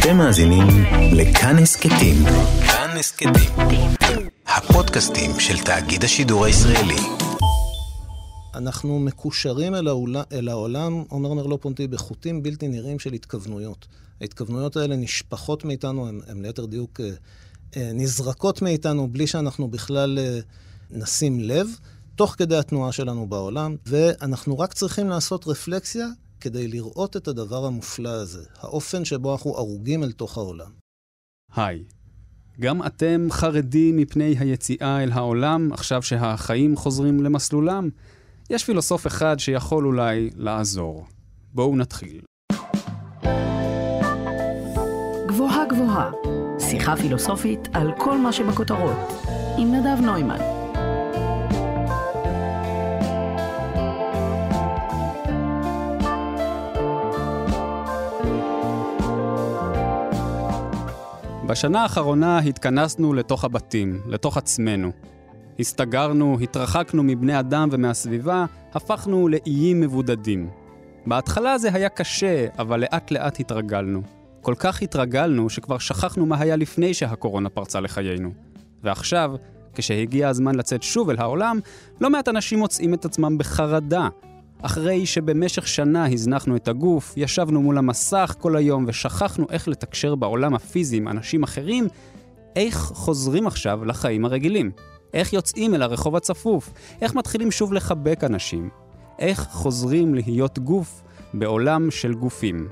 אתם מאזינים לכאן הסכתים. כאן הסכתים. הפודקאסטים של תאגיד השידור הישראלי. אנחנו מקושרים אל, העולם, אל העולם, אומר מרלו פונטי, בחוטים בלתי נראים של התכוונויות. ההתכוונויות האלה נשפחות מאיתנו, הן ליתר דיוק אה, אה, נזרקות מאיתנו בלי שאנחנו בכלל אה, נשים לב, תוך כדי התנועה שלנו בעולם, ואנחנו רק צריכים לעשות רפלקסיה כדי לראות את הדבר המופלא הזה, האופן שבו אנחנו ערוגים אל תוך העולם. היי, גם אתם חרדים מפני היציאה אל העולם, עכשיו שהחיים חוזרים למסלולם? יש פילוסוף אחד שיכול אולי לעזור. בואו נתחיל. גבוהה גבוהה, שיחה פילוסופית על כל מה שבכותרות, עם נדב נוימן. בשנה האחרונה התכנסנו לתוך הבתים, לתוך עצמנו. הסתגרנו, התרחקנו מבני אדם ומהסביבה, הפכנו לאיים מבודדים. בהתחלה זה היה קשה, אבל לאט לאט התרגלנו. כל כך התרגלנו שכבר שכחנו מה היה לפני שהקורונה פרצה לחיינו. ועכשיו, כשהגיע הזמן לצאת שוב אל העולם, לא מעט אנשים מוצאים את עצמם בחרדה, אחרי שבמשך שנה הזנחנו את הגוף, ישבנו מול המסך כל היום ושכחנו איך לתקשר בעולם הפיזי עם אנשים אחרים, איך חוזרים עכשיו לחיים הרגילים? איך יוצאים אל הרחוב הצפוף? איך מתחילים שוב לחבק אנשים? איך חוזרים להיות גוף בעולם של גופים?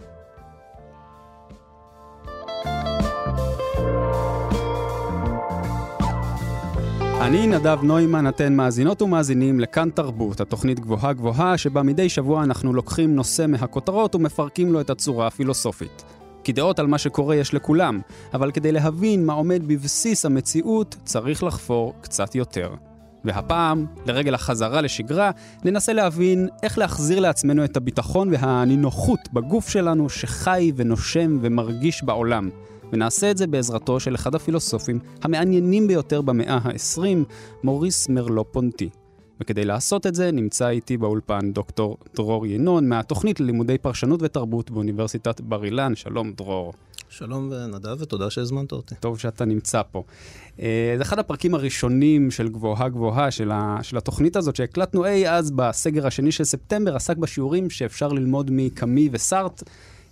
אני נדב נוימן, אתן מאזינות ומאזינים לכאן תרבות, התוכנית גבוהה גבוהה, שבה מדי שבוע אנחנו לוקחים נושא מהכותרות ומפרקים לו את הצורה הפילוסופית. כי דעות על מה שקורה יש לכולם, אבל כדי להבין מה עומד בבסיס המציאות, צריך לחפור קצת יותר. והפעם, לרגל החזרה לשגרה, ננסה להבין איך להחזיר לעצמנו את הביטחון והנינוחות בגוף שלנו שחי ונושם ומרגיש בעולם. ונעשה את זה בעזרתו של אחד הפילוסופים המעניינים ביותר במאה ה-20, מוריס מרלו פונטי. וכדי לעשות את זה נמצא איתי באולפן דוקטור דרור ינון מהתוכנית ללימודי פרשנות ותרבות באוניברסיטת בר אילן. שלום דרור. שלום נדב ותודה שהזמנת אותי. טוב שאתה נמצא פה. אה, זה אחד הפרקים הראשונים של גבוהה גבוהה של, ה, של התוכנית הזאת שהקלטנו אי אז בסגר השני של ספטמבר, עסק בשיעורים שאפשר ללמוד מקאמי וסארט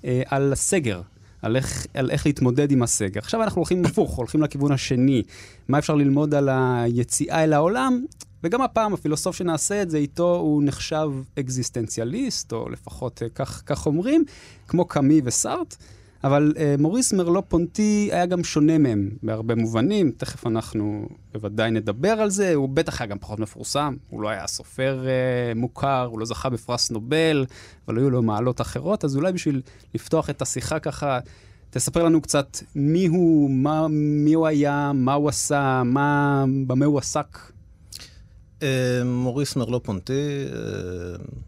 אה, על סגר, על איך, על איך להתמודד עם הסגר. עכשיו אנחנו הולכים הפוך, הולכים לכיוון השני. מה אפשר ללמוד על היציאה אל העולם? וגם הפעם הפילוסוף שנעשה את זה איתו הוא נחשב אקזיסטנציאליסט, או לפחות אה, כך, כך אומרים, כמו קאמי וסארט. אבל uh, מוריס מרלו פונטי היה גם שונה מהם בהרבה מובנים, תכף אנחנו בוודאי נדבר על זה, הוא בטח היה גם פחות מפורסם, הוא לא היה סופר uh, מוכר, הוא לא זכה בפרס נובל, אבל היו לו מעלות אחרות, אז אולי בשביל לפתוח את השיחה ככה, תספר לנו קצת מי הוא, מה, מי הוא היה, מה הוא עשה, מה, במה הוא עסק. Uh, מוריס מרלו פונטי, uh...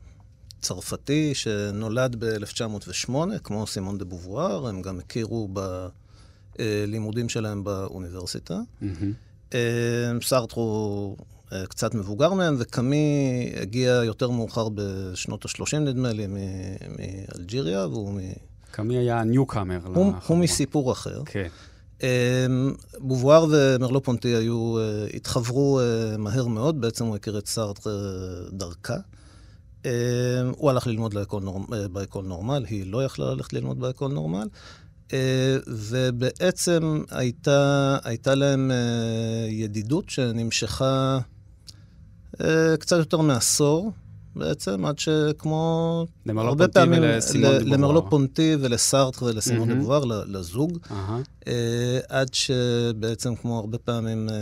צרפתי שנולד ב-1908, כמו סימון דה בובואר, הם גם הכירו בלימודים שלהם באוניברסיטה. Mm-hmm. סארטר הוא אה, קצת מבוגר מהם, וקאמי הגיע יותר מאוחר בשנות ה-30, נדמה לי, מאלג'יריה, והוא מ... קאמי היה ניוקאמר. הוא, הוא מסיפור אחר. כן. בובואר ומרלו פונטי היו, התחברו מהר מאוד, בעצם הוא הכיר את סארטר דרכה. אה, הוא הלך ללמוד אה, באקול נורמל, היא לא יכלה ללכת ללמוד באקול נורמל, אה, ובעצם הייתה, הייתה להם ידידות שנמשכה קצת יותר מעשור. בעצם, עד שכמו הרבה פעמים, למרלו פונטי ולסארטר ולסימון דבואר, לזוג, אה, עד שבעצם, כמו הרבה פעמים אה,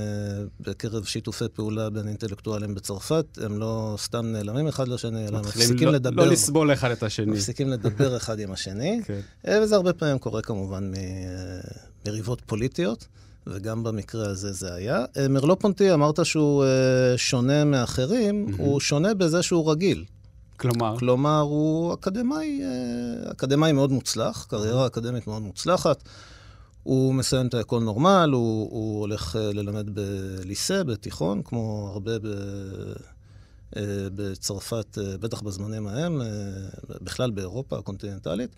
בקרב שיתופי פעולה בין אינטלקטואלים בצרפת, הם לא סתם נעלמים אחד לשני, אלא מפסיקים לא- לדבר. לא לסבול אחד את השני. מפסיקים לדבר אחד עם השני, כן. אה, וזה הרבה פעמים קורה כמובן מריבות פוליטיות. וגם במקרה הזה זה היה. אה, מרלו פונטי, אמרת שהוא אה, שונה מאחרים, mm-hmm. הוא שונה בזה שהוא רגיל. כלומר? כלומר, הוא אקדמאי, אה, אקדמאי מאוד מוצלח, קריירה אקדמית מאוד מוצלחת. הוא מסיים את הכל נורמל, הוא, הוא הולך ללמד בליסה, בתיכון, כמו הרבה ב, בצרפת, בטח בזמנים ההם, בכלל באירופה הקונטיננטלית.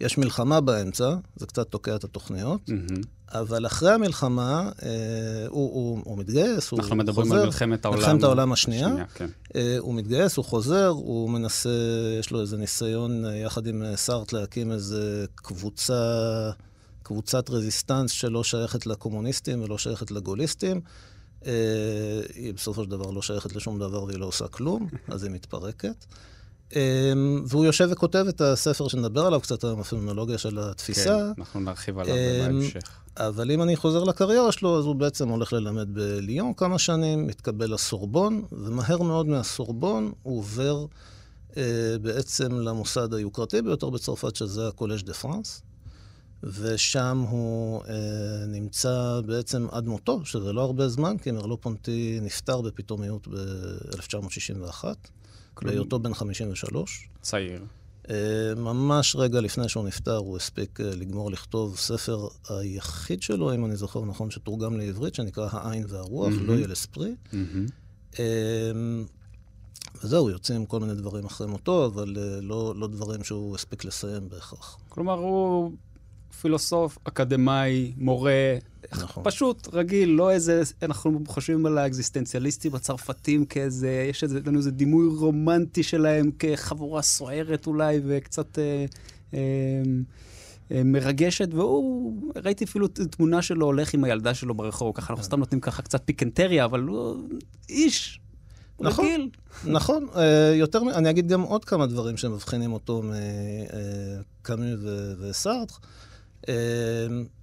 יש מלחמה באמצע, זה קצת תוקע את התוכניות, מהמם. אבל אחרי המלחמה אה, הוא, הוא, הוא מתגייס, הוא אנחנו מדברים חוזר. על מלחמת העולם. מלחמת העולם השנייה. כן. אה, הוא מתגייס, הוא חוזר, הוא מנסה, יש לו איזה ניסיון אה, יחד עם אה, סארט להקים איזה קבוצה, קבוצת רזיסטנס שלא שייכת לקומוניסטים ולא שייכת לגוליסטים. אה, היא בסופו של דבר לא שייכת לשום דבר והיא לא עושה כלום, אז היא מתפרקת. אה, והוא יושב וכותב את הספר שנדבר עליו קצת היום, הפילמנולוגיה של התפיסה. כן, אנחנו נרחיב עליו אמ, בהמשך. אבל אם אני חוזר לקריירה שלו, אז הוא בעצם הולך ללמד בליון כמה שנים, מתקבל לסורבון, ומהר מאוד מהסורבון הוא עובר אה, בעצם למוסד היוקרתי ביותר בצרפת, שזה הקולז' דה פרנס, ושם הוא אה, נמצא בעצם עד מותו, שזה לא הרבה זמן, כי מרלו פונטי נפטר בפתאומיות ב-1961, כלום. בהיותו בן 53. צעיר. אה, ממש רגע לפני שהוא נפטר, הוא הספיק אה, לגמור לכתוב ספר היחיד שלו, אם אני זוכר נכון, שתורגם לעברית, שנקרא העין והרוח, מהמם. לא יהיה לספרי. אה, וזהו, יוצאים כל מיני דברים אחרי מותו, אבל לא, לא דברים שהוא הספיק לסיים בהכרח. כלומר, הוא פילוסוף, אקדמאי, מורה, נכון. פשוט, רגיל, לא איזה, אנחנו חושבים על האקזיסטנציאליסטים הצרפתים כאיזה, יש איזה, לנו איזה דימוי רומנטי שלהם כחבורה סוערת אולי, וקצת אה, אה, אה, מרגשת, והוא, ראיתי אפילו תמונה שלו הולך עם הילדה שלו ברחוב, ככה אנחנו סתם נותנים ככה קצת פיקנטריה, אבל הוא איש. נכון. רגיל. נכון, אה, יותר, אני אגיד גם עוד כמה דברים שמבחינים אותו מקאמי ו- וסארטר. אה,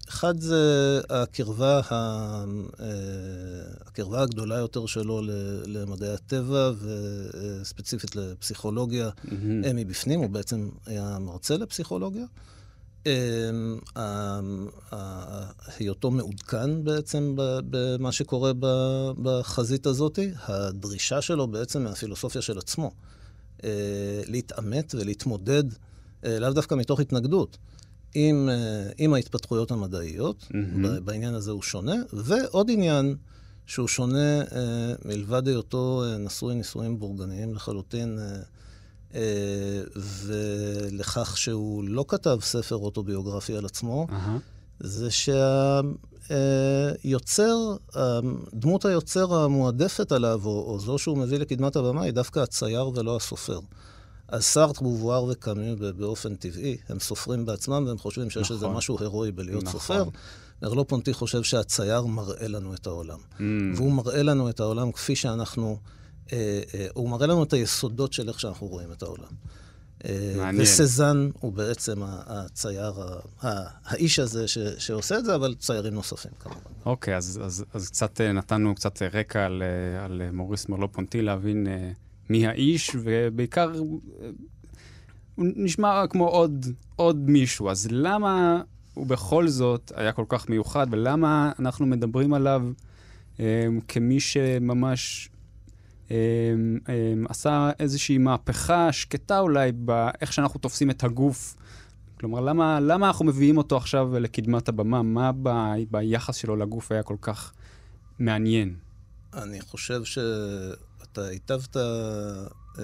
אחד זה הקרבה, ה- אה, הקרבה הגדולה יותר שלו למדעי הטבע, וספציפית לפסיכולוגיה מהמם. אה, מבפנים, הוא בעצם היה מרצה לפסיכולוגיה. אה, ה- היותו מעודכן בעצם במה שקורה בחזית הזאת, הדרישה שלו בעצם מהפילוסופיה של עצמו, אה, להתעמת ולהתמודד, אה, לאו דווקא מתוך התנגדות, עם, אה, עם ההתפתחויות המדעיות. ב- בעניין הזה הוא שונה, ועוד עניין שהוא שונה אה, מלבד היותו אה, נשוי נישואים בורגניים לחלוטין, ולכך שהוא לא כתב ספר אוטוביוגרפי על עצמו, אהה. זה שהיוצר, דמות היוצר המועדפת עליו, או, או זו שהוא מביא לקדמת הבמה, היא דווקא הצייר ולא הסופר. אז סארט, בובואר וקאמי באופן טבעי, הם סופרים בעצמם והם חושבים שיש איזה נכון. משהו הירואי בלהיות נכון. סופר. מרלו פונטי חושב שהצייר מראה לנו את העולם. Mm. והוא מראה לנו את העולם כפי שאנחנו, אה, אה, הוא מראה לנו את היסודות של איך שאנחנו רואים את העולם. אה, מעניין. וסזן הוא בעצם הצייר, האיש הזה ש, שעושה את זה, אבל ציירים נוספים כמובן. אוקיי, אז, אז, אז קצת אה, נתנו קצת אה, רקע על, על מוריס מרלו פונטי, להבין מי האיש, ובעיקר הוא נשמע כמו עוד, עוד מישהו. אז למה הוא בכל זאת היה כל כך מיוחד, ולמה אנחנו מדברים עליו אה, כמי שממש אה, אה, עשה איזושהי מהפכה שקטה אולי באיך שאנחנו תופסים את הגוף? כלומר, למה, למה אנחנו מביאים אותו עכשיו לקדמת הבמה? מה ב, ביחס שלו לגוף היה כל כך מעניין? אני חושב שאתה היטבת אה,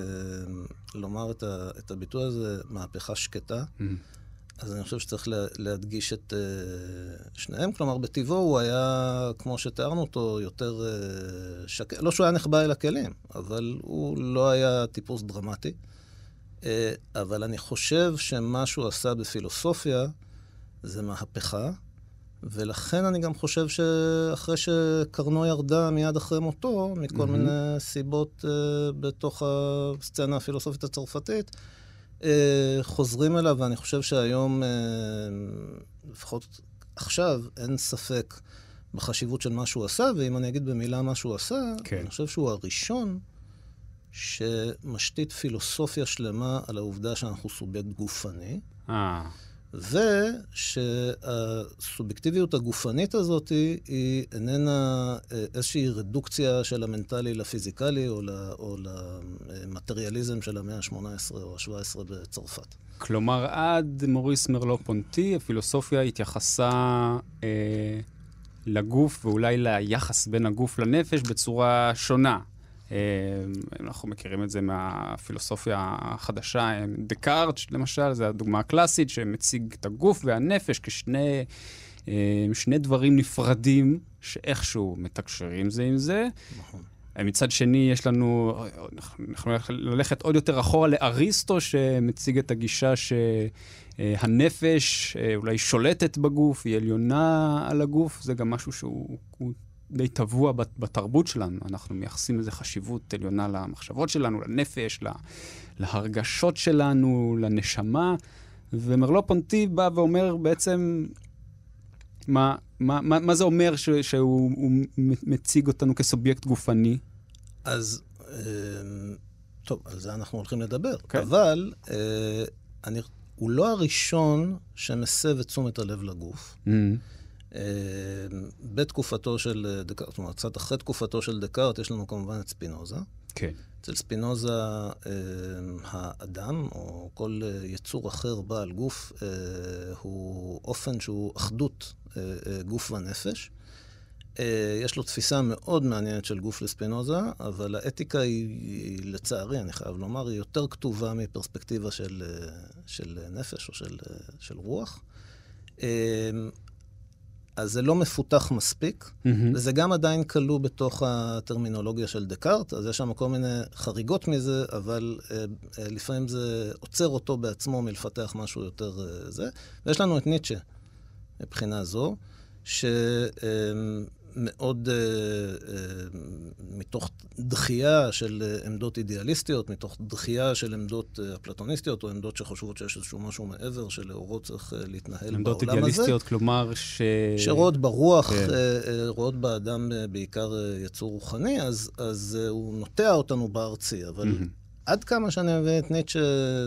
לומר את, ה, את הביטוי הזה, מהפכה שקטה. Mm. אז אני חושב שצריך לה, להדגיש את uh, שניהם. כלומר, בטבעו הוא היה, כמו שתיארנו אותו, יותר uh, שקט. לא שהוא היה נחבא אל הכלים, אבל הוא לא היה טיפוס דרמטי. Uh, אבל אני חושב שמה שהוא עשה בפילוסופיה זה מהפכה, ולכן אני גם חושב שאחרי שקרנו ירדה מיד אחרי מותו, מכל מהמם. מיני סיבות uh, בתוך הסצנה הפילוסופית הצרפתית, אה, חוזרים אליו, ואני חושב שהיום, אה, לפחות עכשיו, אין ספק בחשיבות של מה שהוא עשה, ואם אני אגיד במילה מה שהוא עשה, כן. אני חושב שהוא הראשון שמשתית פילוסופיה שלמה על העובדה שאנחנו סובייקט גופני, אה, ושהסובייקטיביות הגופנית הזאת היא איננה אה, איזושהי רדוקציה של המנטלי לפיזיקלי או, ל, או למטריאליזם של המאה ה-18 או ה-17 בצרפת. כלומר, עד מוריס מרלו פונטי, הפילוסופיה התייחסה אה, לגוף ואולי ליחס בין הגוף לנפש בצורה שונה. אה, אנחנו מכירים את זה מהפילוסופיה החדשה, דקארט, למשל, זו הדוגמה הקלאסית, שמציג את הגוף והנפש כשני אה, שני דברים נפרדים, שאיכשהו מתקשרים זה עם זה. נכון. מצד שני, יש לנו, אנחנו ללכת עוד יותר אחורה לאריסטו, שמציג את הגישה שהנפש אולי שולטת בגוף, היא עליונה על הגוף, זה גם משהו שהוא די טבוע בתרבות שלנו. אנחנו מייחסים לזה חשיבות עליונה למחשבות שלנו, לנפש, להרגשות שלנו, לנשמה. ומרלו פונטי בא ואומר בעצם, מה, מה, מה, מה זה אומר ש, שהוא מציג אותנו כסובייקט גופני? אז, אה, טוב, על זה אנחנו הולכים לדבר. Okay. כן. אבל אה, אני, הוא לא הראשון שמסב את תשומת הלב לגוף. Mm-hmm. בתקופתו של דקארט, אומרת, קצת אחרי תקופתו של דקארט, יש לנו כמובן את ספינוזה. כן. אצל ספינוזה, האדם, או כל יצור אחר בעל גוף, הוא אופן שהוא אחדות גוף ונפש. יש לו תפיסה מאוד מעניינת של גוף לספינוזה, אבל האתיקה היא, לצערי, אני חייב לומר, היא יותר כתובה מפרספקטיבה של, של נפש או של, של רוח. אז זה לא מפותח מספיק, mm-hmm. וזה גם עדיין כלוא בתוך הטרמינולוגיה של דקארט, אז יש שם כל מיני חריגות מזה, אבל אה, אה, לפעמים זה עוצר אותו בעצמו מלפתח משהו יותר אה, זה. ויש לנו את ניטשה מבחינה זו, ש... אה, מאוד uh, uh, מתוך דחייה של uh, עמדות אידיאליסטיות, מתוך דחייה של עמדות uh, אפלטוניסטיות, או עמדות שחושבות שיש איזשהו משהו מעבר, שלאורו צריך uh, להתנהל בעולם הזה. עמדות אידיאליסטיות, כלומר ש... שרואות ברוח, כן. uh, uh, רואות באדם uh, בעיקר uh, יצור רוחני, אז, אז uh, הוא נוטע אותנו בארצי, אבל... Mm-hmm. עד כמה שאני מבין את ניטשה,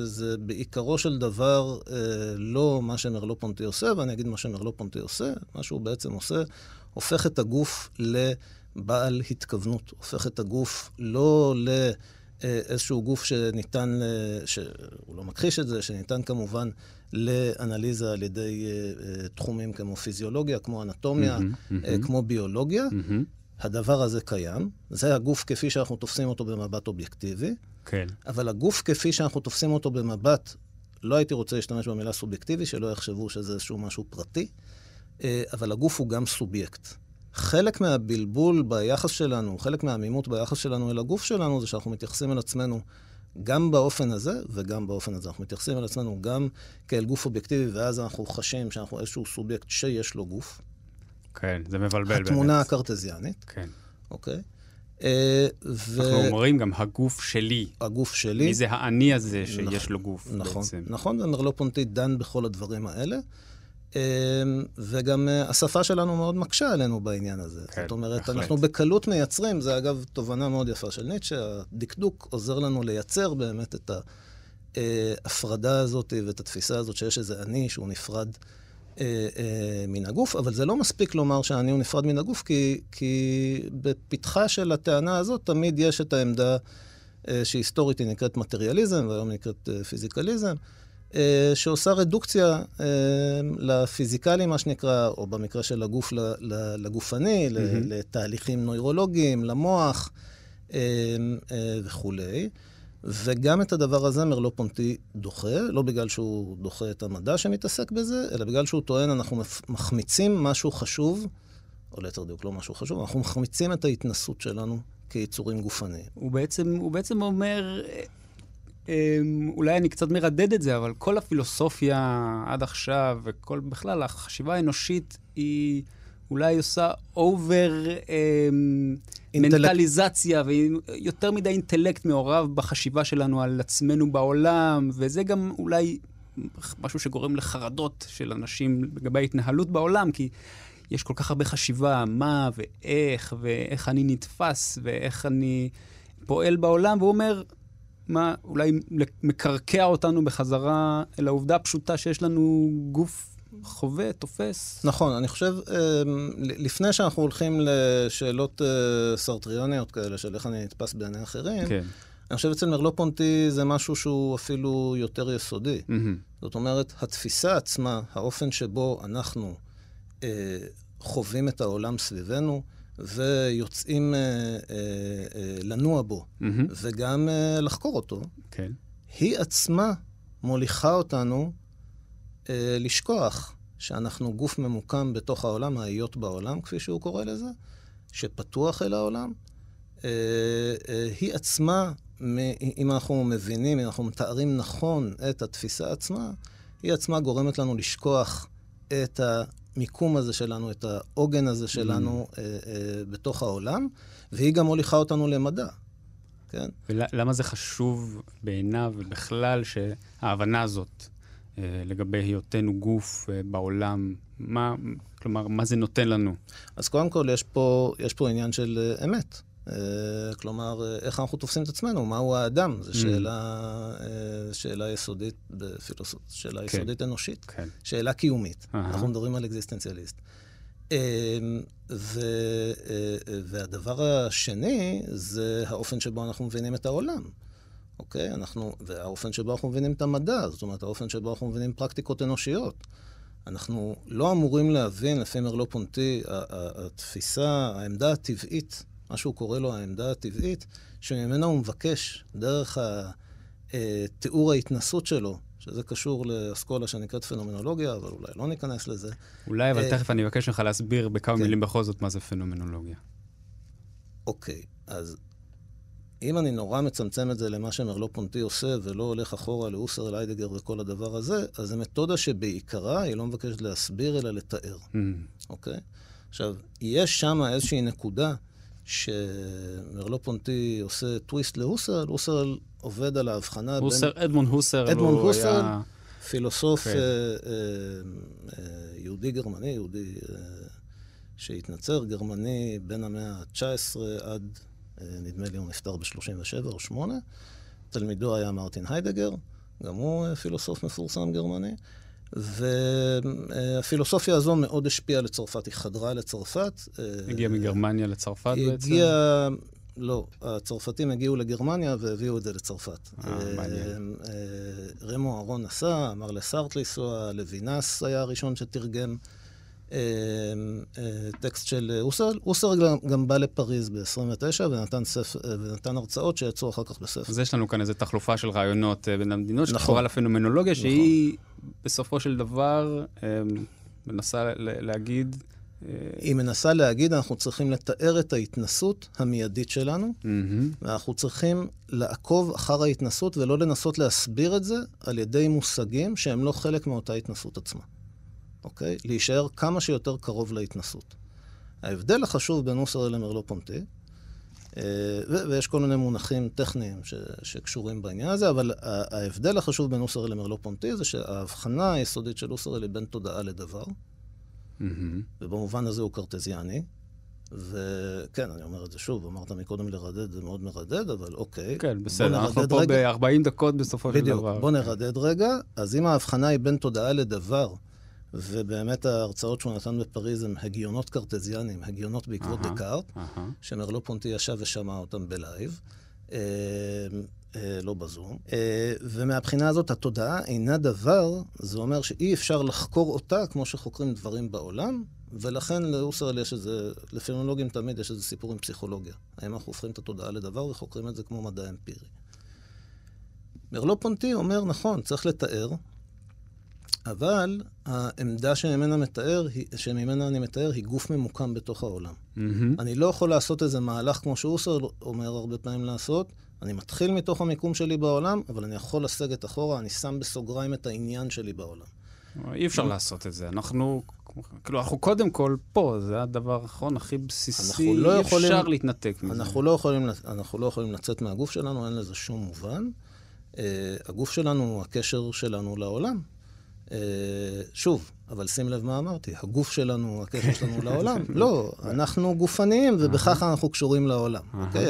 זה בעיקרו של דבר אה, לא מה שמרלו פונטי עושה, ואני אגיד מה שמרלו פונטי עושה. מה שהוא בעצם עושה, הופך את הגוף לבעל התכוונות, הופך את הגוף לא לאיזשהו גוף שניתן, שהוא לא מכחיש את זה, שניתן כמובן לאנליזה על ידי אה, אה, תחומים כמו פיזיולוגיה, כמו אנטומיה, mm-hmm, mm-hmm. כמו ביולוגיה. Mm-hmm. הדבר הזה קיים, זה הגוף כפי שאנחנו תופסים אותו במבט אובייקטיבי. כן. אבל הגוף כפי שאנחנו תופסים אותו במבט, לא הייתי רוצה להשתמש במילה סובייקטיבי, שלא יחשבו שזה איזשהו משהו פרטי. אה, אבל הגוף הוא גם סובייקט. חלק מהבלבול ביחס שלנו, חלק מהעמימות ביחס שלנו אל הגוף שלנו, זה שאנחנו מתייחסים אל עצמנו גם באופן הזה וגם באופן הזה. אנחנו מתייחסים אל עצמנו גם כאל גוף אובייקטיבי, ואז אנחנו חשים שאנחנו איזשהו סובייקט שיש לו גוף. כן, זה מבלבל באמת. התמונה הקרטזיאנית. כן. אוקיי? ו... אנחנו אומרים גם הגוף שלי. הגוף שלי. מי זה האני הזה שיש נכון, לו גוף נכון, בעצם. נכון, ומרלו פונטי דן בכל הדברים האלה. אמ, וגם אה, השפה שלנו מאוד מקשה עלינו בעניין הזה. כן, זאת אומרת, בהחלט. אנחנו בקלות מייצרים, זה אגב תובנה מאוד יפה של ניטשה, הדקדוק עוזר לנו לייצר באמת את ההפרדה הזאת ואת התפיסה הזאת שיש איזה אני שהוא נפרד אה, אה, מן הגוף, אבל זה לא מספיק לומר שהאני הוא נפרד מן הגוף, כי, כי בפתחה של הטענה הזאת תמיד יש את העמדה שהיסטורית היא נקראת מטריאליזם, והיום היא נקראת פיזיקליזם. אה, שעושה רדוקציה אה, לפיזיקלי, מה שנקרא, או במקרה של הגוף לגופני, mm-hmm. לתהליכים נוירולוגיים, למוח אה, וכולי. וגם את הדבר הזה מרלו פונטי דוחה, לא בגלל שהוא דוחה את המדע שמתעסק בזה, אלא בגלל שהוא טוען, אנחנו מחמיצים משהו חשוב, או ליתר דיוק לא משהו חשוב, אנחנו מחמיצים את ההתנסות שלנו כיצורים גופניים. הוא בעצם, הוא בעצם אומר, אולי אני קצת מרדד את זה, אבל כל הפילוסופיה עד עכשיו, וכל, בכלל, החשיבה האנושית היא אולי עושה over אמ, מנטליזציה, ויותר מדי אינטלקט מעורב בחשיבה שלנו על עצמנו בעולם, וזה גם אולי משהו שגורם לחרדות של אנשים לגבי ההתנהלות בעולם, כי יש כל כך הרבה חשיבה, מה ואיך, ואיך אני נתפס, ואיך אני פועל בעולם, והוא אומר, מה אולי מקרקע אותנו בחזרה אל העובדה הפשוטה שיש לנו גוף חווה, תופס. נכון, אני חושב, אמ, לפני שאנחנו הולכים לשאלות אה, סרטריוניות כאלה, של איך אני נתפס בעיני אחרים, כן. אני חושב אצל מרלו פונטי זה משהו שהוא אפילו יותר יסודי. Mm-hmm. זאת אומרת, התפיסה עצמה, האופן שבו אנחנו אה, חווים את העולם סביבנו, ויוצאים אה, אה, אה, לנוע בו, מהמם. וגם אה, לחקור אותו, כן. היא עצמה מוליכה אותנו אה, לשכוח שאנחנו גוף ממוקם בתוך העולם, ההיות בעולם, כפי שהוא קורא לזה, שפתוח אל העולם. אה, אה, היא עצמה, אם אנחנו מבינים, אם אנחנו מתארים נכון את התפיסה עצמה, היא עצמה גורמת לנו לשכוח את המיקום הזה שלנו, את העוגן הזה שלנו אה, אה, בתוך העולם, והיא גם מוליכה אותנו למדע, כן? ולמה זה חשוב בעיניו ובכלל שההבנה הזאת אה, לגבי היותנו גוף אה, בעולם, מה, כלומר, מה זה נותן לנו? אז קודם כל, יש פה, יש פה עניין של אה, אמת. אה, כלומר, אה, איך אנחנו תופסים את עצמנו, מהו האדם? זו שאלה, אה, שאלה יסודית, בפילוס... שאלה כן. יסודית אנושית. כן. שאלה קיומית. אהה. אנחנו מדברים על אקזיסטנציאליסט. ו, והדבר השני זה האופן שבו אנחנו מבינים את העולם. אוקיי? אנחנו, והאופן שבו אנחנו מבינים את המדע, זאת אומרת, האופן שבו אנחנו מבינים פרקטיקות אנושיות. אנחנו לא אמורים להבין, לפי מרלו פונטי, התפיסה, העמדה הטבעית, מה שהוא קורא לו העמדה הטבעית, שממנה הוא מבקש, דרך התיאור ההתנסות שלו, שזה קשור לאסכולה שנקראת פנומנולוגיה, אבל אולי לא ניכנס לזה. אולי, אבל אה, תכף אני אבקש ממך להסביר בכמה כן. מילים בכל זאת מה זה פנומנולוגיה. אוקיי, אז אם אני נורא מצמצם את זה למה שמרלו פונטי עושה, ולא הולך אחורה לאוסר ליידגר וכל הדבר הזה, אז זו מתודה שבעיקרה היא לא מבקשת להסביר, אלא לתאר, Mm, אוקיי? עכשיו, יש שם איזושהי נקודה שמרלו פונטי עושה טוויסט להוסרל, הוסרל עובד על ההבחנה הוסר, אדמונד הוסר, אדמונד הוא הוסרל, היה... פילוסוף כן. אה, אה, אה, יהודי גרמני, יהודי אה, שהתנצר, גרמני בין המאה ה-19 עד, אה, נדמה לי הוא נפטר ב-37 או 8. תלמידו היה מרטין היידגר, גם הוא פילוסוף מפורסם גרמני. והפילוסופיה הזו מאוד השפיעה לצרפת, היא חדרה לצרפת. אה, הגיע מגרמניה לצרפת היא בעצם? הגיעה, לא, הצרפתים הגיעו לגרמניה והביאו את זה לצרפת. אה, מעניין. אה, רמו אהרון נסע, אמר לסארט לנסוע, לוינס היה הראשון שתרגם אה, אה, טקסט של אוסר. אוסר גם, גם בא לפריז ב-29 ונתן, ספ... אה, ונתן הרצאות שיצאו אחר כך בספר. אז יש לנו כאן איזו תחלופה של רעיונות אה, בין המדינות, נכון. שקשורה לפנומנולוגיה, שהיא בסופו של דבר אה, מנסה להגיד... אה, היא מנסה להגיד, אנחנו צריכים לתאר את ההתנסות המיידית שלנו, מהמם, ואנחנו צריכים לעקוב אחר ההתנסות ולא לנסות להסביר את זה על ידי מושגים שהם לא חלק מאותה התנסות עצמה. אוקיי? להישאר כמה שיותר קרוב להתנסות. ההבדל החשוב בין אוסר למרלו פונטי, אה, ו- ויש כל מיני מונחים טכניים ש- שקשורים בעניין הזה, אבל ההבדל החשוב בין אוסר למרלו פונטי זה שההבחנה היסודית של אוסר היא בין תודעה לדבר, מהמם. ובמובן הזה הוא קרטזיאני. וכן, אני אומר את זה שוב, אמרת מקודם לרדד, זה מאוד מרדד, אבל אוקיי. כן, בסדר, אנחנו פה רגע. ב-40 דקות בסופו של בדיוק, דבר. בוא נרדד רגע. אז אם ההבחנה היא בין תודעה לדבר, ובאמת ההרצאות שהוא נתן בפריז הן הגיונות קרטזיאניים, הגיונות בעקבות אהה. דקארט, אהה. שמרלו פונטי ישב ושמע אותם בלייב, אה, אה, לא בזום. אה, ומהבחינה הזאת התודעה אינה דבר, זה אומר שאי אפשר לחקור אותה כמו שחוקרים דברים בעולם, ולכן לאוסרל יש איזה, לפילונולוגים תמיד יש איזה סיפור עם פסיכולוגיה. האם אנחנו הופכים את התודעה לדבר וחוקרים את זה כמו מדע אמפירי. מרלו פונטי אומר, נכון, צריך לתאר, אבל העמדה שממנה, מתאר, שממנה אני מתאר היא גוף ממוקם בתוך העולם. מהמם. אני לא יכול לעשות איזה מהלך כמו שאוסר אומר הרבה פעמים לעשות. אני מתחיל מתוך המיקום שלי בעולם, אבל אני יכול לסגת אחורה, אני שם בסוגריים את העניין שלי בעולם. אי אפשר לעשות את זה. אנחנו, כאילו, אנחנו קודם כל פה, זה הדבר האחרון הכי בסיסי. לא אי יכולים- אפשר להתנתק מזה. אנחנו לא, יכולים, אנחנו לא יכולים לצאת מהגוף שלנו, אין לזה שום מובן. Uh, הגוף שלנו הוא הקשר שלנו לעולם. Uh, שוב, אבל שים לב מה אמרתי, הגוף שלנו הקשר שלנו לעולם. לא, אנחנו גופניים ובכך אנחנו קשורים לעולם, אוקיי?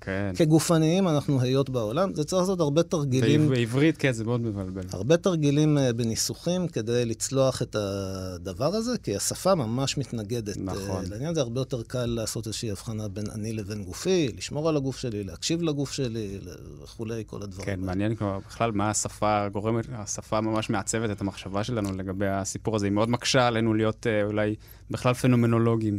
כן. כגופניים אנחנו היות בעולם. זה צריך לעשות הרבה תרגילים בעברית, כן, זה מאוד מבלבל. הרבה תרגילים אה, בניסוחים כדי לצלוח את הדבר הזה, כי השפה ממש מתנגדת אה, נכון. לעניין הזה. הרבה יותר קל לעשות איזושהי הבחנה בין אני לבין גופי, לשמור על הגוף שלי, להקשיב לגוף שלי וכולי, כל הדברים. כן. מעניין בכלל מה השפה גורמת, השפה ממש מעצבת את המחשבה שלנו לגבי הסיפור הזה. היא מאוד מקשה עלינו להיות אה, אולי בכלל פנומנולוגים.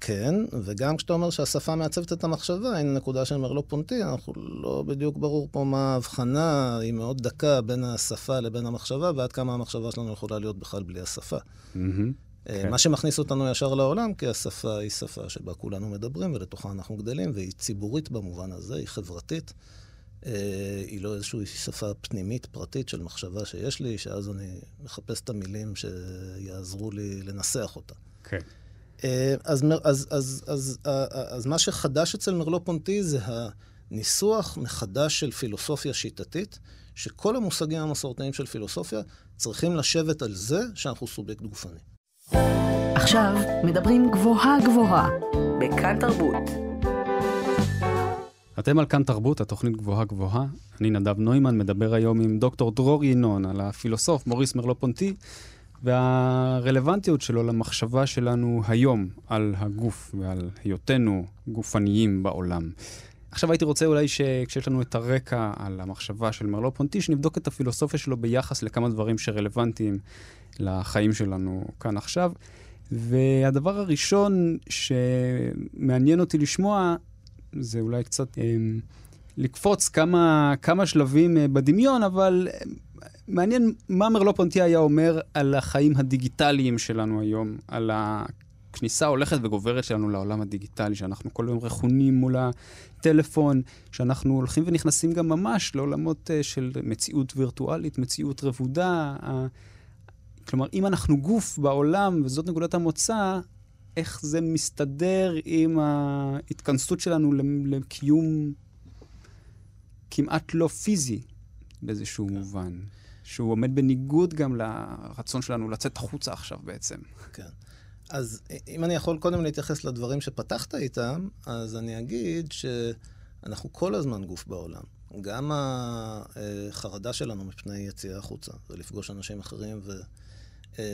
כן, וגם כשאתה אומר שהשפה מעצבת את המחשבה, הנה נקודה של מרלו פונטי, אנחנו לא בדיוק ברור פה מה ההבחנה, היא מאוד דקה בין השפה לבין המחשבה, ועד כמה המחשבה שלנו יכולה להיות בכלל בלי השפה. Mm-hmm. כן. מה שמכניס אותנו ישר לעולם, כי השפה היא שפה שבה כולנו מדברים ולתוכה אנחנו גדלים, והיא ציבורית במובן הזה, היא חברתית. אה, היא לא איזושהי שפה פנימית, פרטית של מחשבה שיש לי, שאז אני מחפש את המילים שיעזרו לי לנסח אותה. כן. אז, אז, אז, אז, אז מה שחדש אצל מרלו פונטי זה הניסוח מחדש של פילוסופיה שיטתית, שכל המושגים המסורתיים של פילוסופיה צריכים לשבת על זה שאנחנו סובייקט גופני. עכשיו מדברים גבוהה גבוהה, בכאן תרבות. אתם על כאן תרבות, התוכנית גבוהה גבוהה. אני נדב נוימן, מדבר היום עם דוקטור דרור ינון על הפילוסוף מוריס מרלו פונטי והרלוונטיות שלו למחשבה שלנו היום על הגוף ועל היותנו גופניים בעולם. עכשיו הייתי רוצה אולי שכשיש לנו את הרקע על המחשבה של מרלו פונטי, שנבדוק את הפילוסופיה שלו ביחס לכמה דברים שרלוונטיים לחיים שלנו כאן עכשיו. והדבר הראשון שמעניין אותי לשמוע, זה אולי קצת אה, לקפוץ כמה, כמה שלבים אה, בדמיון, אבל אה, מעניין מה מרלו פונטי היה אומר על החיים הדיגיטליים שלנו היום, על הכניסה הולכת וגוברת שלנו לעולם הדיגיטלי, שאנחנו כל היום רכונים מול הטלפון, שאנחנו הולכים ונכנסים גם ממש לעולמות uh, של מציאות וירטואלית, מציאות רבודה. כלומר, אם אנחנו גוף בעולם, וזאת נקודת המוצא, איך זה מסתדר עם ההתכנסות שלנו לקיום כמעט לא פיזי באיזשהו כן. מובן. שהוא עומד בניגוד גם לרצון שלנו לצאת החוצה עכשיו בעצם. כן. אז אם אני יכול קודם להתייחס לדברים שפתחת איתם, אז אני אגיד שאנחנו כל הזמן גוף בעולם. גם החרדה שלנו מפני יציאה החוצה, ולפגוש אנשים אחרים וללחוץ אה,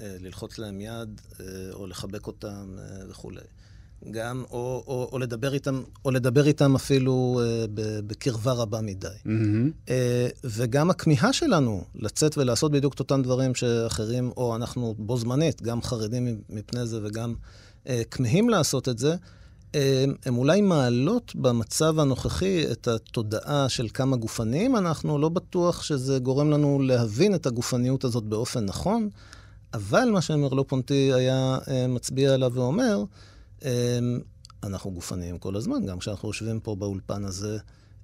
אה, להם יד, אה, או לחבק אותם וכולי. גם, או, או, או, לדבר איתם, או לדבר איתם אפילו uh, בקרבה רבה מדי. Mm-hmm. Uh, וגם הכמיהה שלנו לצאת ולעשות בדיוק את אותם דברים שאחרים, או אנחנו בו זמנית, גם חרדים מפני זה וגם uh, כמהים לעשות את זה, uh, הם אולי מעלות במצב הנוכחי את התודעה של כמה גופניים אנחנו, לא בטוח שזה גורם לנו להבין את הגופניות הזאת באופן נכון, אבל מה שמרלו פונטי היה uh, מצביע עליו ואומר, אמ, אנחנו גופניים כל הזמן, גם כשאנחנו יושבים פה באולפן הזה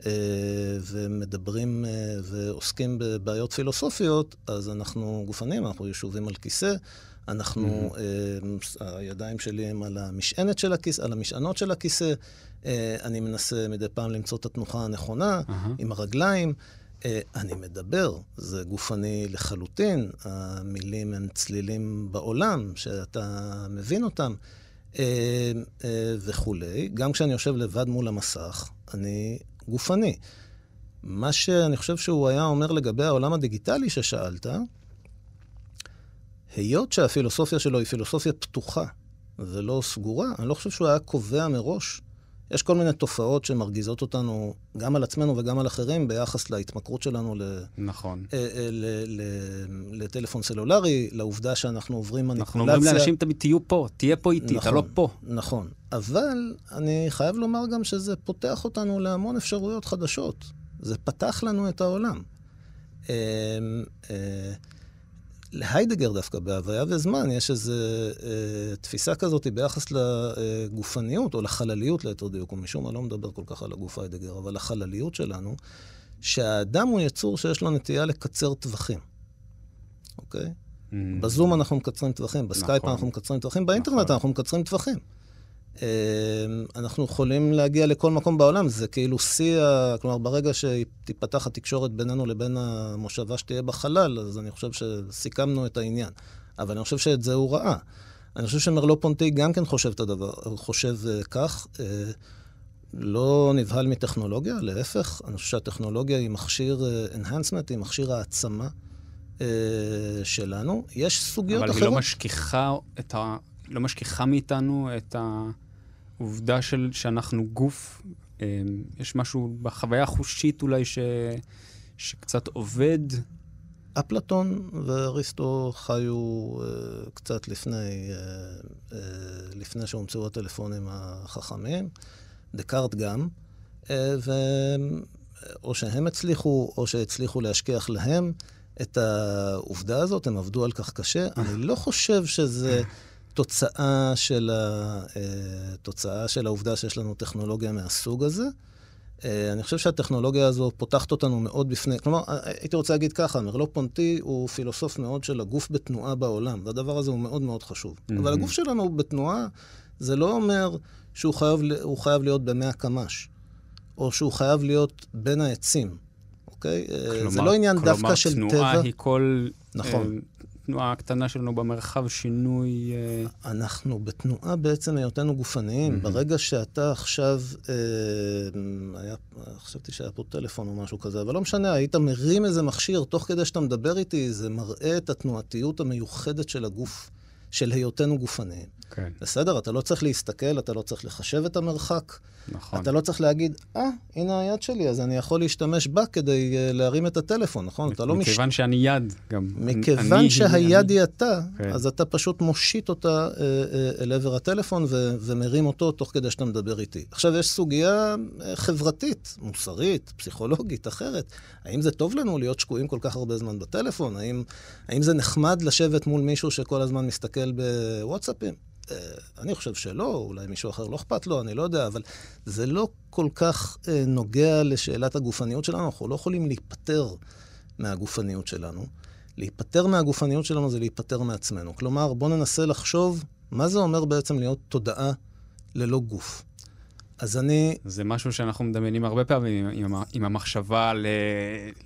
אה, ומדברים אה, ועוסקים בבעיות פילוסופיות, אז אנחנו גופניים, אנחנו ישובים על כיסא, אנחנו, mm-hmm. הידיים שלי הם על המשענת של הכיסא, על המשענות של הכיסא, אני מנסה מדי פעם למצוא את התנוחה הנכונה mm-hmm. עם הרגליים. אני מדבר, זה גופני לחלוטין, המילים הם צלילים בעולם, שאתה מבין אותם. אה, אה, וכולי. גם כשאני יושב לבד מול המסך, אני גופני. מה שאני חושב שהוא היה אומר לגבי העולם הדיגיטלי ששאלת, היות שהפילוסופיה שלו היא פילוסופיה פתוחה ולא סגורה, אני לא חושב שהוא היה קובע מראש יש כל מיני תופעות שמרגיזות אותנו, גם על עצמנו וגם על אחרים, ביחס להתמכרות שלנו ל... נכון. אה, אה, ל, ל, לטלפון סלולרי, לעובדה שאנחנו עוברים מניפולציה. אנחנו אומרים לאנשים תמיד, תהיו פה, תהיה פה איתי, נכון, אתה לא פה. נכון. אבל אני חייב לומר גם שזה פותח אותנו להמון אפשרויות חדשות. זה פתח לנו את העולם. להיידגר דווקא, בהוויה וזמן, יש איזו אה, תפיסה כזאת ביחס לגופניות, או לחלליות ליתר דיוק, ומשום מה לא מדבר כל כך על הגוף היידגר, אבל החלליות שלנו, שהאדם הוא יצור שיש לו נטייה לקצר טווחים, אוקיי? אמהמ. בזום אנחנו מקצרים טווחים, בסקייפ נכון. אנחנו מקצרים טווחים, באינטרנט נכון. אנחנו מקצרים טווחים. אמ, אנחנו יכולים להגיע לכל מקום בעולם, זה כאילו שיא, כלומר, ברגע שתיפתח התקשורת בינינו לבין המושבה שתהיה בחלל, אז אני חושב שסיכמנו את העניין. אבל אני חושב שאת זה הוא ראה. אני חושב שמרלו פונטי גם כן חושב את הדבר, חושב אה, כך. אה, לא נבהל מטכנולוגיה, להפך, אני חושב שהטכנולוגיה היא מכשיר uh, enhancement, היא מכשיר העצמה שלנו. יש סוגיות אבל אחרות. אבל היא לא משכיחה ה... לא משכיחה מאיתנו את ה... העובדה של, שאנחנו גוף, אה, יש משהו בחוויה החושית אולי ש, שקצת עובד. אפלטון ואריסטו חיו אה, קצת לפני, אה, אה, לפני שהומצאו הטלפונים החכמים, דקארט גם, אה, ו... או שהם הצליחו, או שהצליחו להשכיח להם את העובדה הזאת, הם עבדו על כך קשה. אני לא חושב שזה תוצאה של, ה... אה, תוצאה של העובדה שיש לנו טכנולוגיה מהסוג הזה. אה, אני חושב שהטכנולוגיה הזו פותחת אותנו מאוד בפני... כלומר, אה, הייתי רוצה להגיד ככה, מרלו פונטי הוא פילוסוף מאוד של הגוף בתנועה בעולם, והדבר הזה הוא מאוד מאוד חשוב. Mm-hmm. אבל הגוף שלנו בתנועה, זה לא אומר שהוא חייב, חייב להיות במאה קמ"ש, או שהוא חייב להיות בין העצים, אוקיי? כלומר, זה לא עניין דווקא של טבע. כלומר, תנועה היא כל... נכון. התנועה הקטנה שלנו במרחב, שינוי... אה, אנחנו בתנועה בעצם היותנו גופניים. Mm-hmm. ברגע שאתה עכשיו, אה, היה, חשבתי שהיה פה טלפון או משהו כזה, אבל לא משנה, היית מרים איזה מכשיר תוך כדי שאתה מדבר איתי, זה מראה את התנועתיות המיוחדת של הגוף, של היותנו גופניים. כן. בסדר? אתה לא צריך להסתכל, אתה לא צריך לחשב את המרחק. נכון. אתה לא צריך להגיד, אה, ah, הנה היד שלי, אז אני יכול להשתמש בה כדי uh, להרים את הטלפון, נכון? אתה לא מש... מכיוון שאני יד גם. מכיוון אני, שהיד היא אתה, כן. אז אתה פשוט מושיט אותה uh, uh, אל עבר הטלפון ו- ומרים אותו תוך כדי שאתה מדבר איתי. עכשיו, יש סוגיה חברתית, מוסרית, פסיכולוגית, אחרת. האם זה טוב לנו להיות שקועים כל כך הרבה זמן בטלפון? האם, האם זה נחמד לשבת מול מישהו שכל הזמן מסתכל בוואטסאפים? אה, אני חושב שלא, אולי מישהו אחר לא אכפת לו, אני לא יודע, אבל זה לא כל כך אה, נוגע לשאלת הגופניות שלנו, אנחנו לא יכולים להיפטר מהגופניות שלנו. להיפטר מהגופניות שלנו זה להיפטר מעצמנו. כלומר, בואו ננסה לחשוב מה זה אומר בעצם להיות תודעה ללא גוף. אז אני... זה משהו שאנחנו מדמיינים הרבה פעמים עם, עם, המחשבה ל...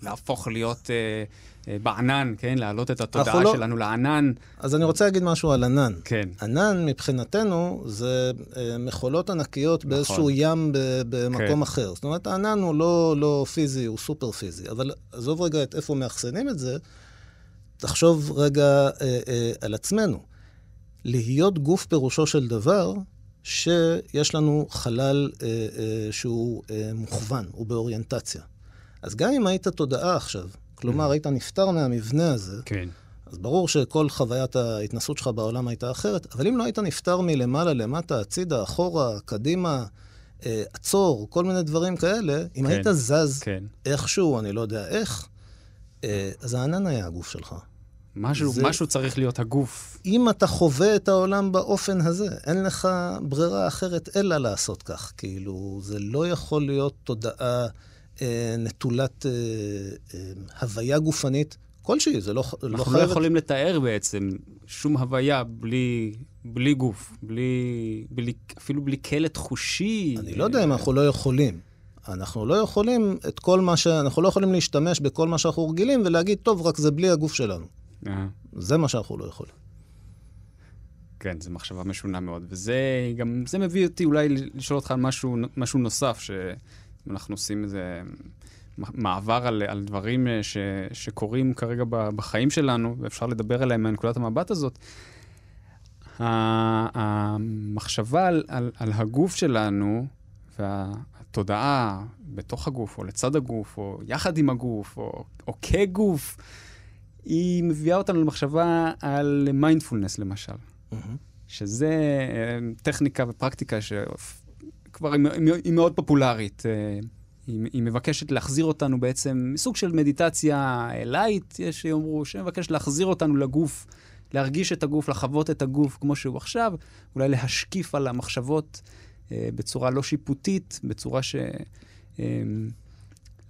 להפוך להיות... אה, אה, בענן, כן? להעלות את התודעה לא... שלנו לענן. אז אני רוצה להגיד משהו על ענן. כן. ענן, מבחינתנו, זה אה, מכולות ענקיות נכון. באיזשהו ים במקום כן. אחר. זאת אומרת, הענן הוא לא, לא פיזי, הוא סופר פיזי. אבל עזוב רגע את איפה מאחסנים את זה, תחשוב רגע אה, אה, על עצמנו. להיות גוף פירושו של דבר, שיש לנו חלל אה, אה, שהוא אה, מוכוון, הוא באוריינטציה. אז גם אם היית תודעה עכשיו, כלומר, mm. היית נפטר מהמבנה הזה, כן. אז ברור שכל חוויית ההתנסות שלך בעולם הייתה אחרת, אבל אם לא היית נפטר מלמעלה, למטה, הצידה, אחורה, קדימה, אה, עצור, כל מיני דברים כאלה, אם כן, היית זז כן. איכשהו, אני לא יודע איך, אה, אז הענן היה הגוף שלך. משהו, זה... משהו צריך להיות הגוף. אם אתה חווה את העולם באופן הזה, אין לך ברירה אחרת אלא לעשות כך. כאילו, זה לא יכול להיות תודעה אה, נטולת אה, אה, הוויה גופנית כלשהי, זה לא, לא חייב... אנחנו לא יכולים לתאר בעצם שום הוויה בלי, בלי גוף, בלי, בלי, אפילו בלי קלט חושי. אני לא יודע אם אנחנו לא יכולים. אנחנו לא יכולים את כל מה ש... אנחנו לא יכולים להשתמש בכל מה שאנחנו רגילים ולהגיד, טוב, רק זה בלי הגוף שלנו. זה מה שאנחנו לא יכולים. כן, זו מחשבה משונה מאוד. וזה גם, זה מביא אותי אולי לשאול אותך על משהו, משהו נוסף, ש... אנחנו עושים איזה מעבר על, על דברים אה, ש, שקורים כרגע בחיים שלנו, ואפשר לדבר עליהם מנקודת המבט הזאת. המחשבה על, על, על הגוף שלנו והתודעה בתוך הגוף, או לצד הגוף, או יחד עם הגוף, או, או כגוף, היא מביאה אותנו למחשבה על מיינדפולנס, למשל. Mm-hmm. שזה אה, טכניקה ופרקטיקה ש... כבר היא, היא מאוד פופולרית. אה, היא, היא מבקשת להחזיר אותנו בעצם, סוג של מדיטציה light, יש שיאמרו, שמבקש להחזיר אותנו לגוף, להרגיש את הגוף, לחוות את הגוף כמו שהוא עכשיו, אולי להשקיף על המחשבות אה, בצורה לא שיפוטית, בצורה ש... אה,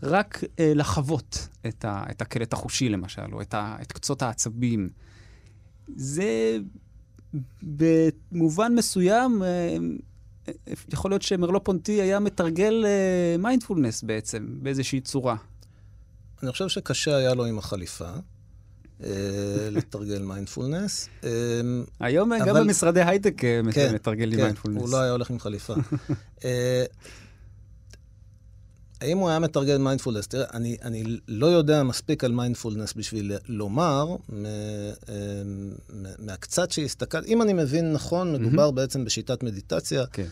רק אה, לחוות את, ה, את הקלט החושי למשל, או את, ה, את קצות העצבים. זה במובן מסוים אה, יכול להיות שמרלו פונטי היה מתרגל מיינדפולנס אה, בעצם, באיזושהי צורה. אני חושב שקשה היה לו עם החליפה. אה, לתרגל מיינדפולנס. אה, היום. גם במשרדי הייטק כן, מתרגלים כן, מיינדפולנס. הוא לא היה הולך עם חליפה. האם הוא היה מתרגל מיינדפולנס? תראה, אני, אני לא יודע מספיק על מיינדפולנס בשביל לומר, מהקצת שהסתכל, אם אני מבין נכון, מדובר mm-hmm. בעצם בשיטת מדיטציה, okay. כן.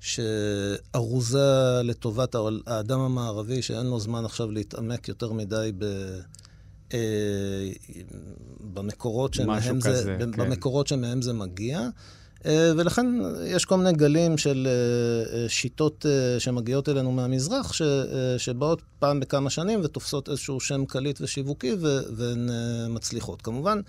שארוזה לטובת האדם המערבי, שאין לו זמן עכשיו להתעמק יותר מדי ב... אה, במקורות שמהם כזה, זה, כן. במקורות שמהם זה מגיע. אה, ולכן יש כל מיני גלים של אה, אה, שיטות שמגיעות אלינו מהמזרח, ש, שבאות פעם בכמה שנים ותופסות איזשהו שם קליט ושיווקי והן מצליחות. כמובן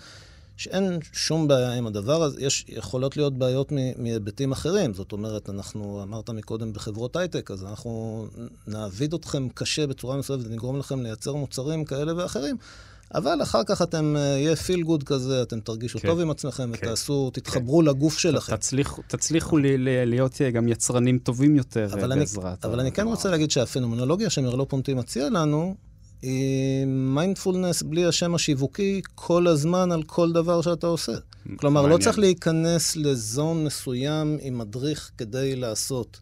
שאין שום בעיה עם הדבר הזה, יש, יכולות להיות בעיות מהיבטים אחרים. זאת אומרת, אנחנו, אמרת מקודם בחברות הייטק, אז אנחנו נעביד אתכם קשה בצורה מסוימת ונגרום לכם לייצר מוצרים כאלה ואחרים. אבל אחר כך אתם, אה, יהיה פיל גוד כזה, אתם תרגישו כן, טוב עם עצמכם כן, ותעשו, תתחברו לגוף שלכם. תצליחו, תצליחו ל- ל- להיות אה, גם יצרנים טובים יותר אה, אבל אני, בעזרת... אבל אני כן רוצה להגיד שהפנומנולוגיה שמרלו פונטי מציע לנו, היא מיינדפולנס בלי השם השיווקי כל הזמן על כל דבר שאתה עושה. כלומר, לא מעניין. צריך להיכנס לזון מסוים עם מדריך כדי לעשות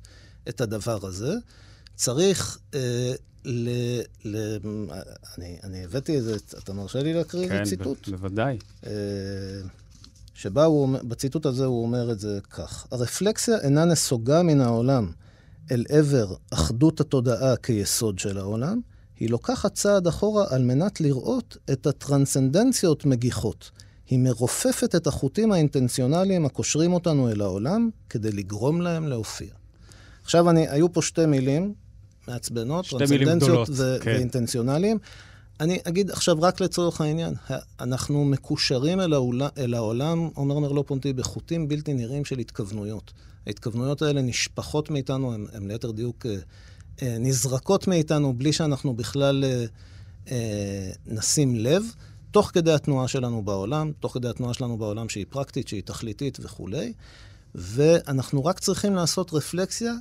את הדבר הזה. צריך אה, ל... ל אני, אני הבאתי איזה, אתה מרשה לי להקריא כן, ציטוט? ב- בוודאי. אה, שבה הוא, בציטוט הזה הוא אומר את זה כך: הרפלקסיה אינה נסוגה מן העולם אל עבר אחדות התודעה כיסוד של העולם, היא לוקחת צעד אחורה על מנת לראות את הטרנסצנדנציות מגיחות. היא מרופפת את החוטים האינטנציונליים הקושרים אותנו אל העולם כדי לגרום להם להופיע. עכשיו, אני, היו פה שתי מילים מעצבנות, ו- כן. ואינטנציונליים. אני אגיד עכשיו רק לצורך העניין, אנחנו מקושרים אל העולם, אל העולם אומר מרלו פונטי, בחוטים בלתי נראים של התכוונויות. ההתכוונויות האלה נשפחות מאיתנו, הן ליתר דיוק אה, אה, נזרקות מאיתנו בלי שאנחנו בכלל אה, נשים לב, תוך כדי התנועה שלנו בעולם, תוך כדי התנועה שלנו בעולם שהיא פרקטית, שהיא תכליתית וכולי, ואנחנו רק צריכים לעשות רפלקסיה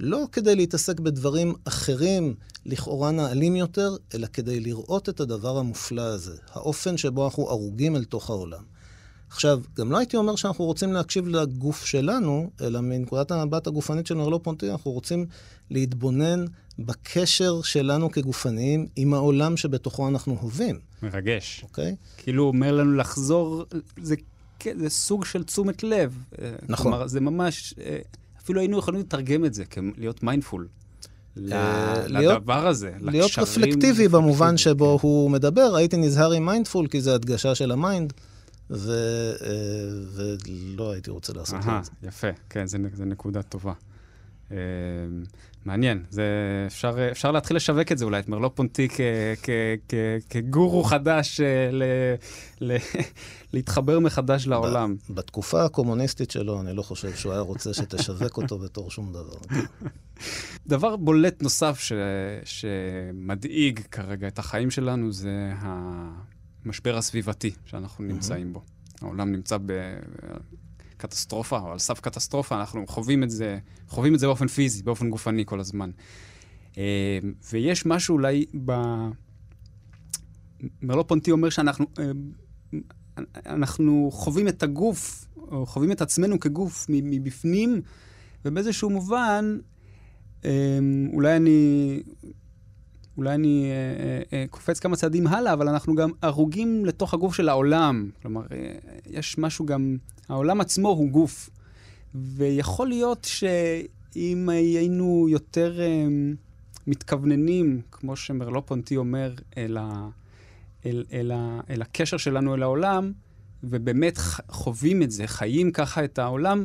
לא כדי להתעסק בדברים אחרים, לכאורה נעלים יותר, אלא כדי לראות את הדבר המופלא הזה, האופן שבו אנחנו ערוגים אל תוך העולם. עכשיו, גם לא הייתי אומר שאנחנו רוצים להקשיב לגוף שלנו, אלא מנקודת המבט הגופנית של מרלו פונטי, אנחנו רוצים להתבונן בקשר שלנו כגופניים עם העולם שבתוכו אנחנו הווים, מרגש. אוקיי? כאילו הוא אומר לנו לחזור, זה, זה סוג של תשומת לב. אה, נכון. כלומר, זה ממש, אה, אפילו היינו יכולים לתרגם את זה, להיות מיינדפול. אה, להיות- לדבר הזה, להיות לקשרים רפלקטיבי במובן שבו. הוא מדבר, הייתי נזהר עם mindful, כי זה הדגשה של ה mind, ו, אה, ולא הייתי רוצה לעשות את זה. יפה, כן, זה נקודה טובה. אה, מעניין, זה, אפשר, אפשר להתחיל לשווק את זה אולי, את מרלו פונטי כ, כ, כ, כגורו חדש, אה, ל, ל, להתחבר מחדש לעולם. בתקופה הקומוניסטית שלו, אני לא חושב שהוא היה רוצה שתשווק אותו בתור שום דבר. דבר בולט נוסף ש, שמדאיג כרגע את החיים שלנו זה המשבר הסביבתי שאנחנו נמצאים בו. העולם נמצא בקטסטרופה, או על סף קטסטרופה, אנחנו חווים את זה, חווים את זה באופן פיזי, באופן גופני כל הזמן. אה, ויש משהו אולי ב... מרלו פונטי אומר שאנחנו אה, אנחנו חווים את הגוף, או חווים את עצמנו כגוף מבפנים, ובאיזשהו מובן, אמ, אולי אני, אולי אני אה, אה, אה, קופץ כמה צעדים הלאה, אבל אנחנו גם הרוגים לתוך הגוף של העולם. כלומר, אה, יש משהו גם, העולם עצמו הוא גוף. ויכול להיות שאם היינו יותר אה, מתכווננים, כמו שמרלו פונטי אומר, אל, ה, אל, אל, ה, אל הקשר שלנו אל העולם, ובאמת חווים את זה, חיים ככה את העולם,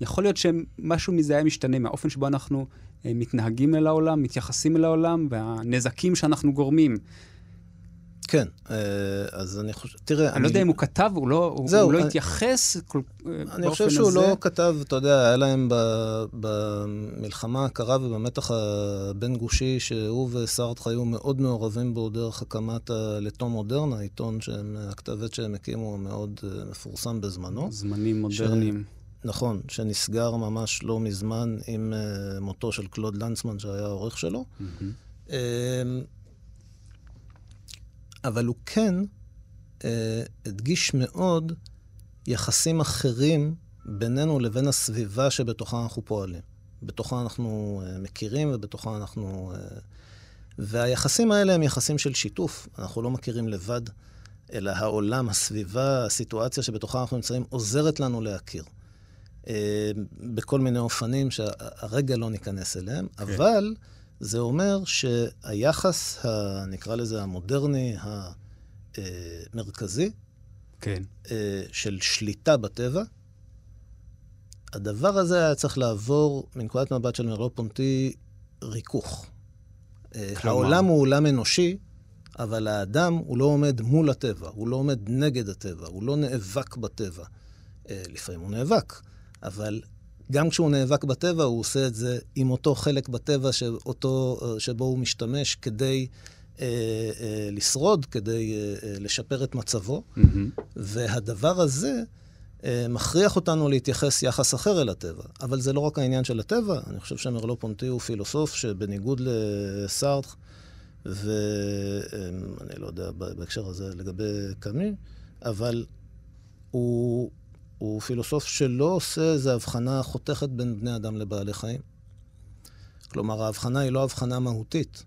יכול להיות שמשהו מזה היה משתנה, מהאופן שבו אנחנו מתנהגים אל העולם, מתייחסים אל העולם, והנזקים שאנחנו גורמים. כן, אה, אז אני חושב, תראה, אני לא יודע אם הוא כתב, הוא לא, זהו, הוא לא אני- התייחס כל, אה, אני חושב שהוא הזה. לא כתב, אתה יודע, היה להם ב- במלחמה הקרה ובמתח הבין-גושי, שהוא וסארטר היו מאוד מעורבים בו דרך הקמת הלטו מודרנה, העיתון שהם, הכתב עת שהם הקימו, מאוד אה, מפורסם בזמנו. זמנים מודרניים. נכון, שנסגר ממש לא מזמן עם uh, מותו של קלוד לנצמן, שהיה העורך שלו. מהמם. Uh, אבל הוא כן uh, הדגיש מאוד יחסים אחרים בינינו לבין הסביבה שבתוכה אנחנו פועלים. בתוכה אנחנו uh, מכירים ובתוכה אנחנו... Uh, והיחסים האלה הם יחסים של שיתוף. אנחנו לא מכירים לבד, אלא העולם, הסביבה, הסיטואציה שבתוכה אנחנו נמצאים, עוזרת לנו להכיר. אה, בכל מיני אופנים שהרגע לא ניכנס אליהם, אבל זה אומר שהיחס, ה, נקרא לזה המודרני, המרכזי, כן. אה, של שליטה בטבע, הדבר הזה היה צריך לעבור, מנקודת מבט של מרלו פונטי, ריכוך. אה, כלומר? העולם הוא עולם אנושי, אבל האדם הוא לא עומד מול הטבע, הוא לא עומד נגד הטבע, הוא לא נאבק בטבע. אה, לפעמים הוא נאבק, אבל גם כשהוא נאבק בטבע, הוא עושה את זה עם אותו חלק בטבע שאותו, שבו הוא משתמש כדי אה, אה, לשרוד, כדי אה, אה, לשפר את מצבו. מהמם. והדבר הזה אה, מכריח אותנו להתייחס יחס אחר אל הטבע. אבל זה לא רק העניין של הטבע, אני חושב שמרלו פונטי הוא פילוסוף שבניגוד לסארטר, ואני לא יודע בהקשר הזה לגבי קאמי, אבל הוא, הוא פילוסוף שלא עושה איזו הבחנה חותכת בין בני אדם לבעלי חיים. כלומר, ההבחנה היא לא הבחנה מהותית.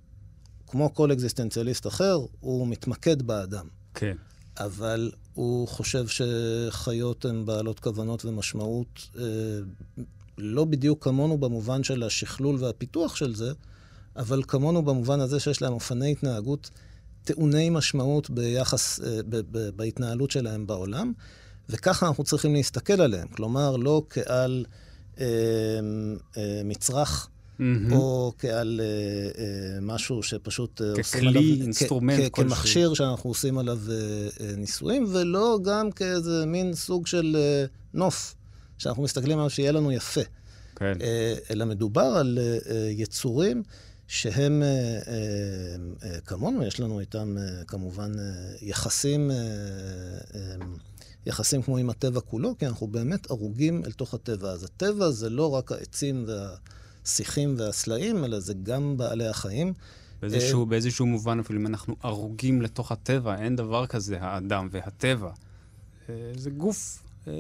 כמו כל אקזיסטנציאליסט אחר, הוא מתמקד באדם. כן. אבל הוא חושב שחיות הן בעלות כוונות ומשמעות אה, לא בדיוק כמונו במובן של השכלול והפיתוח של זה, אבל כמונו במובן הזה שיש להם אופני התנהגות טעוני משמעות ביחס, אה, ב, ב, בהתנהלות שלהם בעולם, וככה אנחנו צריכים להסתכל עליהם. כלומר, לא כעל אה, אה, מצרך. מהמם. או כעל אה, אה, משהו שפשוט אה, עושים ככלי, עליו... instrument כ- כלשהו. כמכשיר שאנחנו עושים עליו אה, אה, ניסויים, ולא גם כאיזה מין סוג של אה, נוף, שאנחנו מסתכלים עליו שיהיה לנו יפה. כן. אה, אלא מדובר על אה, אה, יצורים שהם אה, אה, אה, כמונו, יש לנו איתם אה, כמובן אה, יחסים, אה, אה, יחסים כמו עם הטבע כולו, כי אנחנו באמת ערוגים אל תוך הטבע. אז הטבע זה לא רק העצים והשיחים והסלעים, אלא זה גם בעלי החיים. באיזשהו, באיזשהו מובן, אפילו אם אנחנו ערוגים לתוך הטבע, אין דבר כזה, האדם והטבע. אה, זה גוף... אה,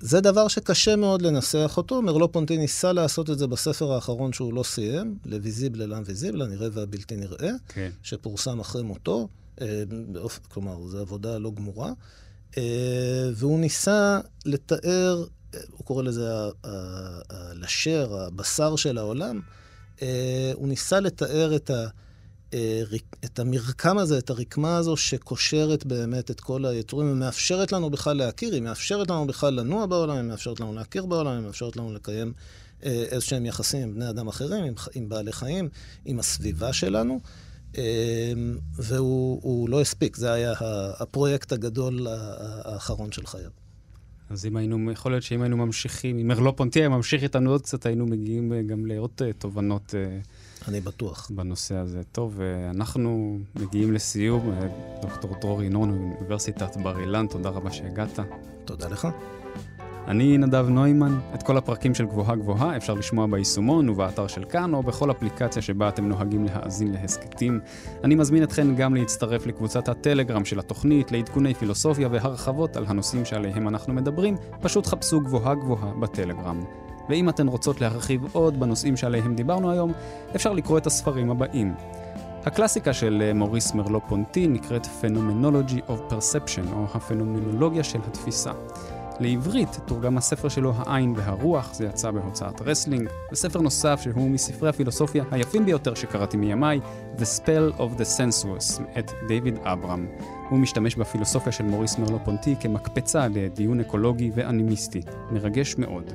זה דבר שקשה מאוד לנסח אותו. מרלו פונטי ניסה לעשות את זה בספר האחרון שהוא לא סיים, לוויזיבל לאנוויזיבל, הנראה והבלתי נראה. כן. שפורסם אחרי מותו, אה. כלומר, זו עבודה לא גמורה, אה, והוא ניסה לתאר, אה, הוא קורא לזה הלשר, הבשר של העולם, אה, הוא ניסה לתאר את, ה... אה, את המרקם הזה, את הרקמה הזו שקושרת באמת את כל היצורים ומאפשרת לנו בכלל להכיר, היא מאפשרת לנו בכלל לנוע בעולם, היא מאפשרת לנו להכיר בעולם, היא מאפשרת לנו לקיים אה, איזשהם יחסים עם בני אדם אחרים, עם, עם בעלי חיים, עם הסביבה שלנו. אה, והוא הוא לא הספיק, זה היה הפרויקט הגדול האחרון של חייו. אז אם היינו, יכול להיות שאם היינו ממשיכים, אם מרלו פונטי היה ממשיך איתנו עוד קצת, היינו מגיעים אה, גם לעוד אה, תובנות אה, אני בטוח. בנושא הזה. טוב, אנחנו מגיעים לסיום. דוקטור דרור ינון מאוניברסיטת בר אילן, תודה רבה שהגעת. תודה לך. אני נדב נוימן. את כל הפרקים של גבוהה גבוהה אפשר לשמוע ביישומון ובאתר של כאן, או בכל אפליקציה שבה אתם נוהגים להאזין להסכתים. אני מזמין אתכן גם להצטרף לקבוצת הטלגרם של התוכנית, לעדכוני פילוסופיה והרחבות על הנושאים שעליהם אנחנו מדברים, פשוט חפשו גבוהה גבוהה בטלגרם. ואם אתן רוצות להרחיב עוד בנושאים שעליהם דיברנו היום, אפשר לקרוא את הספרים הבאים. הקלאסיקה של אה, מוריס מרלו פונטי נקראת Phenomenology of Perception, או הפנומנולוגיה של התפיסה. לעברית תורגם הספר שלו העין והרוח, זה יצא בהוצאת רסלינג, וספר נוסף שהוא מספרי הפילוסופיה היפים ביותר שקראתי מימיי, The Spell of the Sensuous, מאת דיוויד אברם. הוא משתמש בפילוסופיה של מוריס מרלו פונטי כמקפצה לדיון אקולוגי ואנימיסטי. מרגש מאוד.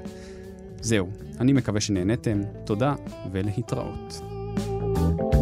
זהו, אני מקווה שנהניתם, תודה ולהתראות. thank you